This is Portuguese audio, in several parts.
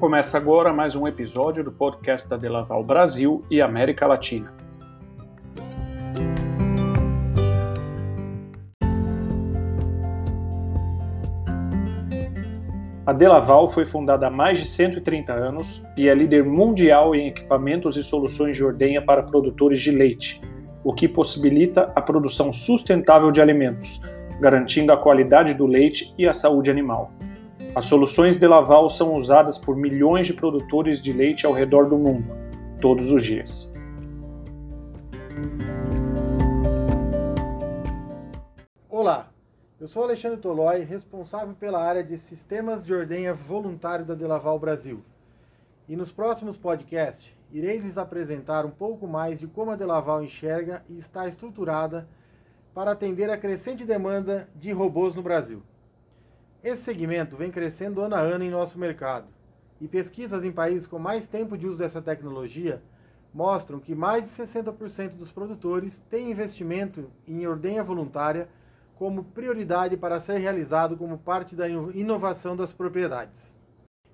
Começa agora mais um episódio do podcast da Delaval Brasil e América Latina. A Delaval foi fundada há mais de 130 anos e é líder mundial em equipamentos e soluções de ordenha para produtores de leite, o que possibilita a produção sustentável de alimentos, garantindo a qualidade do leite e a saúde animal. As soluções de Laval são usadas por milhões de produtores de leite ao redor do mundo, todos os dias. Olá, eu sou Alexandre Tolói, responsável pela área de Sistemas de Ordenha Voluntário da Delaval Brasil. E nos próximos podcasts, irei lhes apresentar um pouco mais de como a Delaval enxerga e está estruturada para atender a crescente demanda de robôs no Brasil. Esse segmento vem crescendo ano a ano em nosso mercado, e pesquisas em países com mais tempo de uso dessa tecnologia mostram que mais de 60% dos produtores têm investimento em ordenha voluntária como prioridade para ser realizado como parte da inovação das propriedades.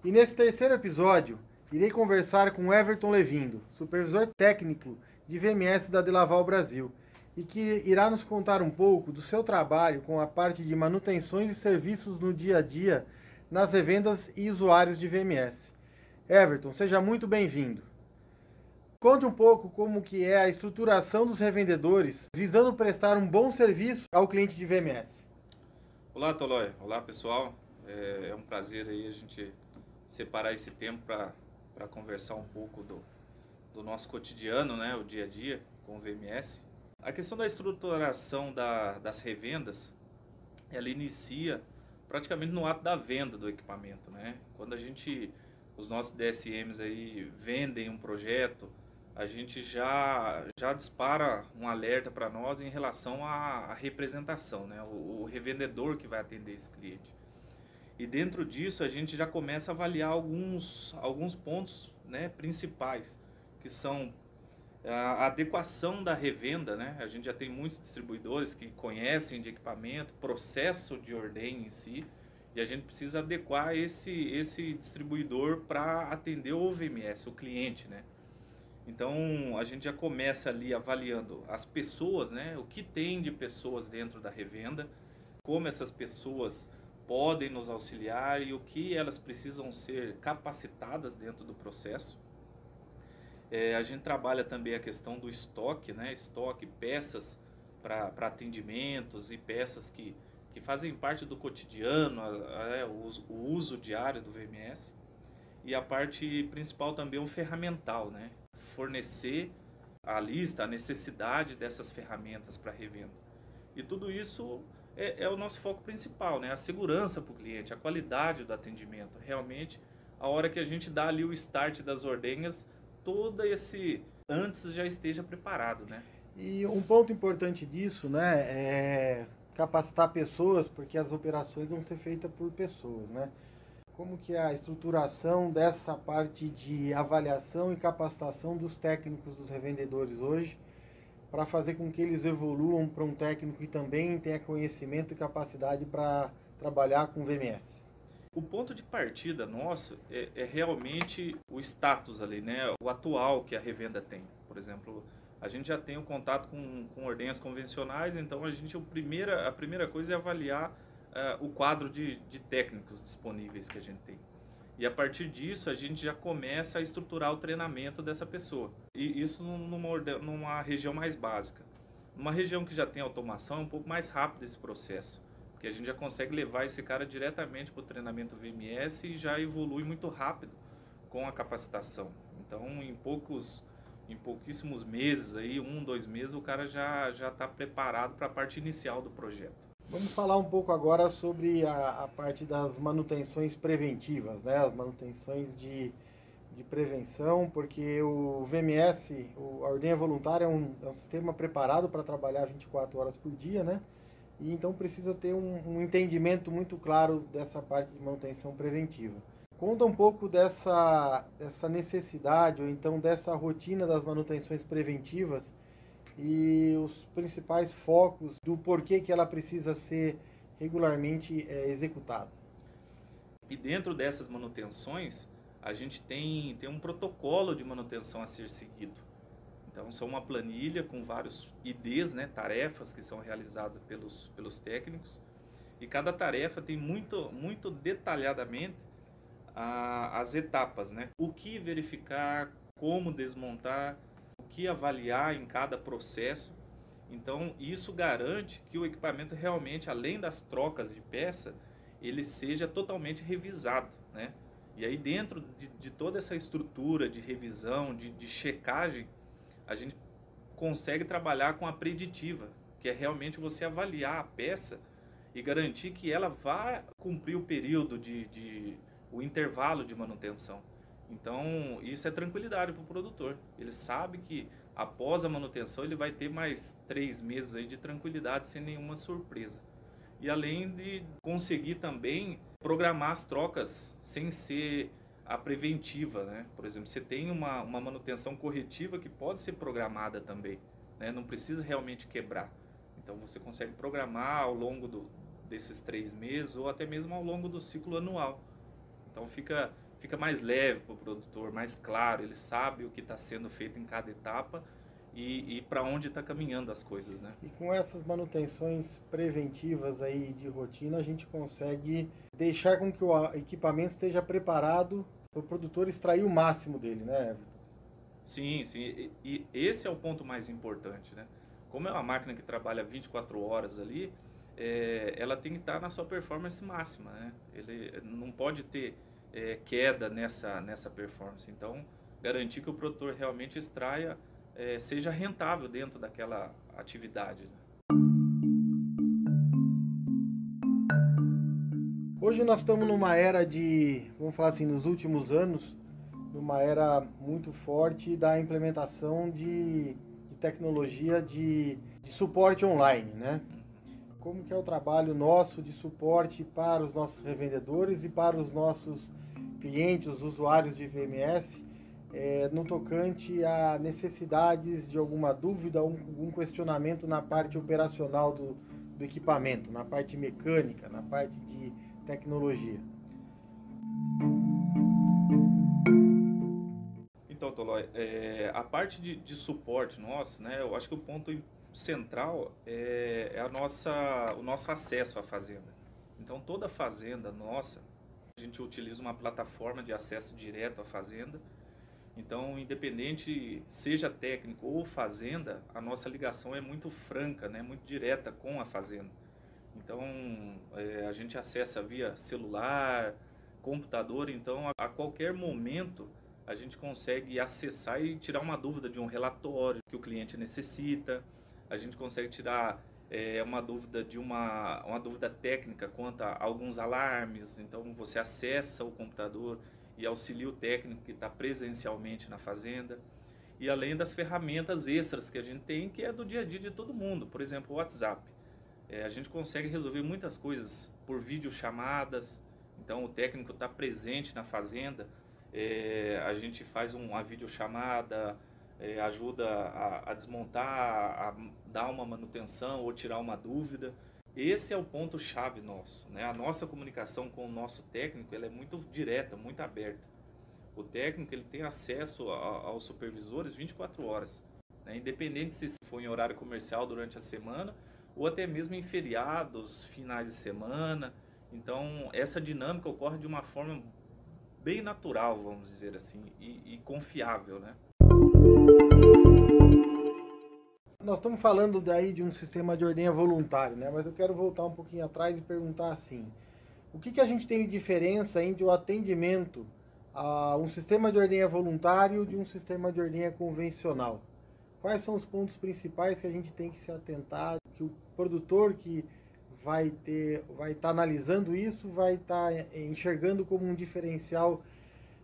E nesse terceiro episódio, irei conversar com Everton Levindo, supervisor técnico de VMS da Delaval Brasil, e que irá nos contar um pouco do seu trabalho com a parte de manutenções e serviços no dia a dia nas revendas e usuários de VMS. Everton, seja muito bem-vindo. Conte um pouco como que é a estruturação dos revendedores, visando prestar um bom serviço ao cliente de VMS. Olá, Tolói. Olá, pessoal. É, é um prazer aí a gente separar esse tempo para conversar um pouco do, do nosso cotidiano, né, o dia a dia com o VMS. A questão da estruturação da, das revendas, ela inicia praticamente no ato da venda do equipamento, né? Quando a gente, os nossos DSMs aí vendem um projeto, a gente já, já dispara um alerta para nós em relação à, à representação, né? O, o, revendedor que vai atender esse cliente. E dentro disso a gente já começa a avaliar alguns, alguns pontos né, principais, que são a adequação da revenda, né? A gente já tem muitos distribuidores que conhecem de equipamento, processo de ordem em si, e a gente precisa adequar esse, esse distribuidor para atender o VMS, o cliente, né? Então a gente já começa ali avaliando as pessoas, né? O que tem de pessoas dentro da revenda, como essas pessoas podem nos auxiliar e o que elas precisam ser capacitadas dentro do processo. É, a gente trabalha também a questão do estoque, né? estoque, peças para atendimentos e peças que, que fazem parte do cotidiano, é, o, o, uso, diário do VMS. E a parte principal também é o ferramental, né? fornecer a lista, a necessidade dessas ferramentas para revenda. E tudo isso é, é, o nosso foco principal, né? a segurança para o cliente, a qualidade do atendimento. Realmente, a hora que a gente dá ali o start das ordenhas, todo esse antes já esteja preparado, né? E um ponto importante disso, né, é capacitar pessoas, porque as operações vão ser feitas por pessoas, né? Como que é a estruturação dessa parte de avaliação e capacitação dos técnicos dos revendedores hoje, para fazer com que eles evoluam para um técnico que também tenha conhecimento e capacidade para trabalhar com VMS? O ponto de partida nosso é, é, realmente o status ali, né? O atual que a revenda tem. Por exemplo, a gente já tem o contato com, com ordenhas convencionais, então a gente, a primeira, a primeira coisa é avaliar uh, o quadro de, de técnicos disponíveis que a gente tem. E a partir disso a gente já começa a estruturar o treinamento dessa pessoa. E isso numa, numa região mais básica. Numa região que já tem automação é um pouco mais rápido esse processo porque a gente já consegue levar esse cara diretamente para o treinamento VMS e já evolui muito rápido com a capacitação. Então, em poucos, em pouquíssimos meses aí, um, dois meses, o cara já já está preparado para a parte inicial do projeto. Vamos falar um pouco agora sobre a, a, parte das manutenções preventivas, né? As manutenções de, de prevenção, porque o VMS, o, a ordenha voluntária é um, é um sistema preparado para trabalhar 24 horas por dia, né? E então precisa ter um, um, entendimento muito claro dessa parte de manutenção preventiva. Conta um pouco dessa, dessa necessidade ou então dessa rotina das manutenções preventivas e os principais focos do porquê que ela precisa ser regularmente é, executada. E dentro dessas manutenções, a gente tem, tem um protocolo de manutenção a ser seguido. Então, são uma planilha com vários IDs, né, tarefas que são realizadas pelos, pelos técnicos. E cada tarefa tem muito, muito detalhadamente a, as etapas, né? O que verificar, como desmontar, o que avaliar em cada processo. Então, isso garante que o equipamento realmente, além das trocas de peça, ele seja totalmente revisado, né? E aí, dentro de, de toda essa estrutura de revisão, de, de checagem, a gente consegue trabalhar com a preditiva, que é realmente você avaliar a peça e garantir que ela vá cumprir o período de, de o intervalo de manutenção. Então, isso é tranquilidade para o produtor. Ele sabe que após a manutenção ele vai ter mais três meses aí de tranquilidade sem nenhuma surpresa. E além de conseguir também programar as trocas sem ser a preventiva, né? Por exemplo, você tem uma, uma manutenção corretiva que pode ser programada também, né? Não precisa realmente quebrar. Então você consegue programar ao longo do, desses três meses ou até mesmo ao longo do ciclo anual. Então fica, fica mais leve para o produtor, mais claro, ele sabe o que está sendo feito em cada etapa e, e para onde está caminhando as coisas, né? E com essas manutenções preventivas aí de rotina, a gente consegue deixar com que o equipamento esteja preparado para o produtor extrair o máximo dele, né, Everton? Sim, sim. E, e, esse é o ponto mais importante, né? Como é uma máquina que trabalha 24 horas ali, é, ela tem que estar na sua performance máxima, né? Ele não pode ter é, queda nessa, nessa performance. Então, garantir que o produtor realmente extraia, é, seja rentável dentro daquela atividade. Né? Hoje nós estamos numa era de, vamos falar assim, nos últimos anos, numa era muito forte da implementação de, de tecnologia de, de, suporte online, né? Como que é o trabalho nosso de suporte para os nossos revendedores e para os nossos clientes, os usuários de VMS, é, no tocante a necessidades de alguma dúvida, algum questionamento na parte operacional do, do equipamento, na parte mecânica, na parte de tecnologia. Então, Tolói, é, a parte de, de, suporte nosso, né, eu acho que o ponto central é, é, a nossa, o nosso acesso à fazenda. Então, toda fazenda nossa, a gente utiliza uma plataforma de acesso direto à fazenda. Então, independente seja técnico ou fazenda, a nossa ligação é muito franca, né, muito direta com a fazenda. Então, é, a gente acessa via celular, computador, então a, a, qualquer momento a gente consegue acessar e tirar uma dúvida de um relatório que o cliente necessita, a gente consegue tirar é, uma dúvida de uma, uma dúvida técnica quanto a alguns alarmes, então você acessa o computador e auxilia o técnico que está presencialmente na fazenda. E além das ferramentas extras que a gente tem, que é do dia a dia de todo mundo, por exemplo, o WhatsApp. É, a gente consegue resolver muitas coisas por videochamadas. Então, o técnico está presente na fazenda. É, a gente faz uma videochamada, é, ajuda a, a desmontar, a, dar uma manutenção ou tirar uma dúvida. Esse é o ponto chave nosso, né? A nossa comunicação com o nosso técnico, ela é muito direta, muito aberta. O técnico, ele tem acesso a, aos supervisores 24 horas, né? Independente se for em horário comercial durante a semana ou até mesmo em feriados, finais de semana. Então, essa dinâmica ocorre de uma forma bem natural, vamos dizer assim, e, e confiável, né? Nós estamos falando daí de um sistema de ordenha voluntário, né? Mas eu quero voltar um pouquinho atrás e perguntar assim: o que, que a gente tem de diferença entre o atendimento a um sistema de ordenha voluntário de um sistema de ordenha convencional? Quais são os pontos principais que a gente tem que se atentar, que o produtor que vai ter, vai estar tá analisando isso, vai estar tá enxergando como um diferencial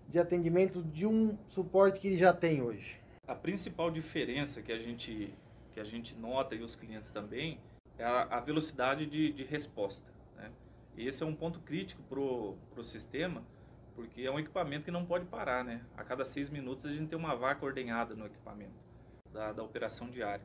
de atendimento de um suporte que ele já tem hoje? A principal diferença que a gente que a gente nota e os clientes também é a, a velocidade de, de resposta. Né? E esse é um ponto crítico para o sistema, porque é um equipamento que não pode parar. Né? A cada seis minutos a gente tem uma vaca ordenhada no equipamento da, da operação diária.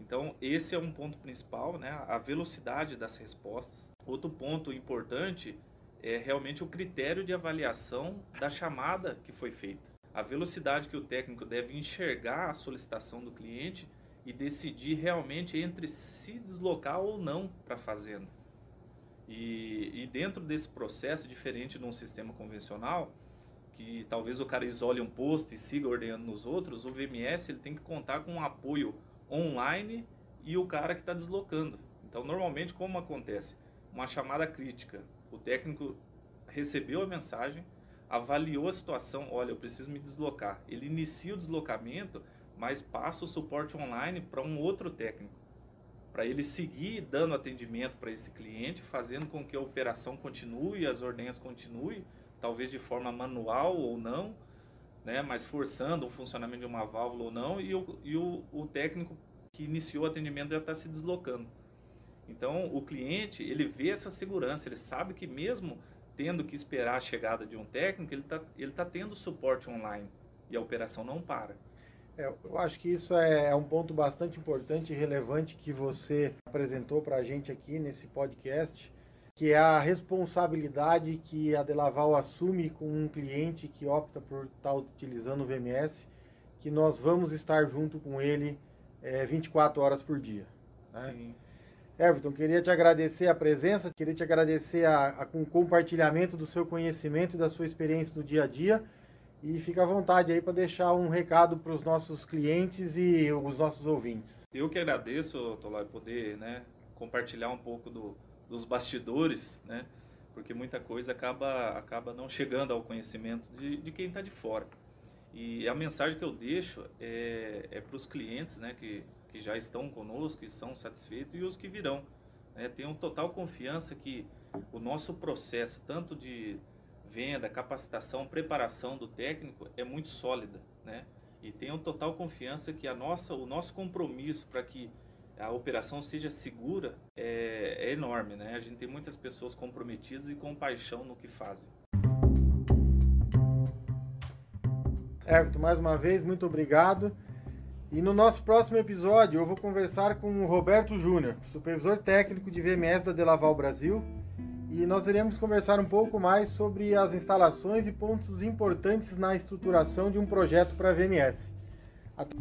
Então, esse é um ponto principal, né? a velocidade das respostas. Outro ponto importante é realmente o critério de avaliação da chamada que foi feita. A velocidade que o técnico deve enxergar a solicitação do cliente e decidir realmente entre se deslocar ou não para a fazenda. E, e, dentro desse processo, diferente de um sistema convencional, que talvez o cara isole um posto e siga ordenando nos outros, o VMS ele tem que contar com um apoio online e o cara que está deslocando. Então, normalmente, como acontece? Uma chamada crítica, o técnico recebeu a mensagem, avaliou a situação, olha, eu preciso me deslocar. Ele inicia o deslocamento, mas passa o suporte online para um outro técnico para ele seguir dando atendimento para esse cliente, fazendo com que a operação continue, as ordenhas continuem, talvez de forma manual ou não, né, mas forçando o funcionamento de uma válvula ou não, e o, e o, o técnico que iniciou o atendimento já está se deslocando. Então, o cliente, ele vê essa segurança, ele sabe que mesmo tendo que esperar a chegada de um técnico, ele está ele tá tendo suporte online e a operação não para. É, eu acho que isso é, é um ponto bastante importante e relevante que você apresentou para a gente aqui nesse podcast, que é a responsabilidade que a Delaval assume com um cliente que opta por estar utilizando o VMS, que nós vamos estar junto com ele é, 24 horas por dia. Né? Sim. Everton, queria te agradecer a presença, queria te agradecer a, a, o compartilhamento do seu conhecimento e da sua experiência no dia a dia e fica à vontade aí para deixar um recado para os nossos clientes e os nossos ouvintes. Eu que agradeço, Tolai, poder né, compartilhar um pouco do, dos bastidores, né, porque muita coisa acaba, acaba não chegando ao conhecimento de, de quem está de fora. E a mensagem que eu deixo é, é para os clientes né, que, que já estão conosco, que são satisfeitos e os que virão. Né, tenham total confiança que o nosso processo, tanto de venda, capacitação, preparação do técnico é muito sólida, né? E tenho total confiança que a nossa, o nosso compromisso para que a operação seja segura é, é, enorme, né? A gente tem muitas pessoas comprometidas e com paixão no que fazem. Everton, mais uma vez, muito obrigado. E no nosso próximo episódio eu vou conversar com o Roberto Júnior, supervisor técnico de VMS da Delaval Brasil, e nós iremos conversar um pouco mais sobre as instalações e pontos importantes na estruturação de um projeto para VMS. Até...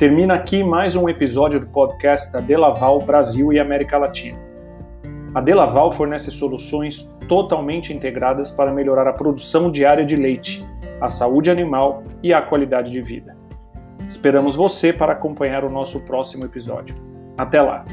Termina aqui mais um episódio do podcast da Delaval Brasil e América Latina. A Delaval fornece soluções totalmente integradas para melhorar a produção diária de leite, a saúde animal e a qualidade de vida. Esperamos você para acompanhar o nosso próximo episódio. Até lá!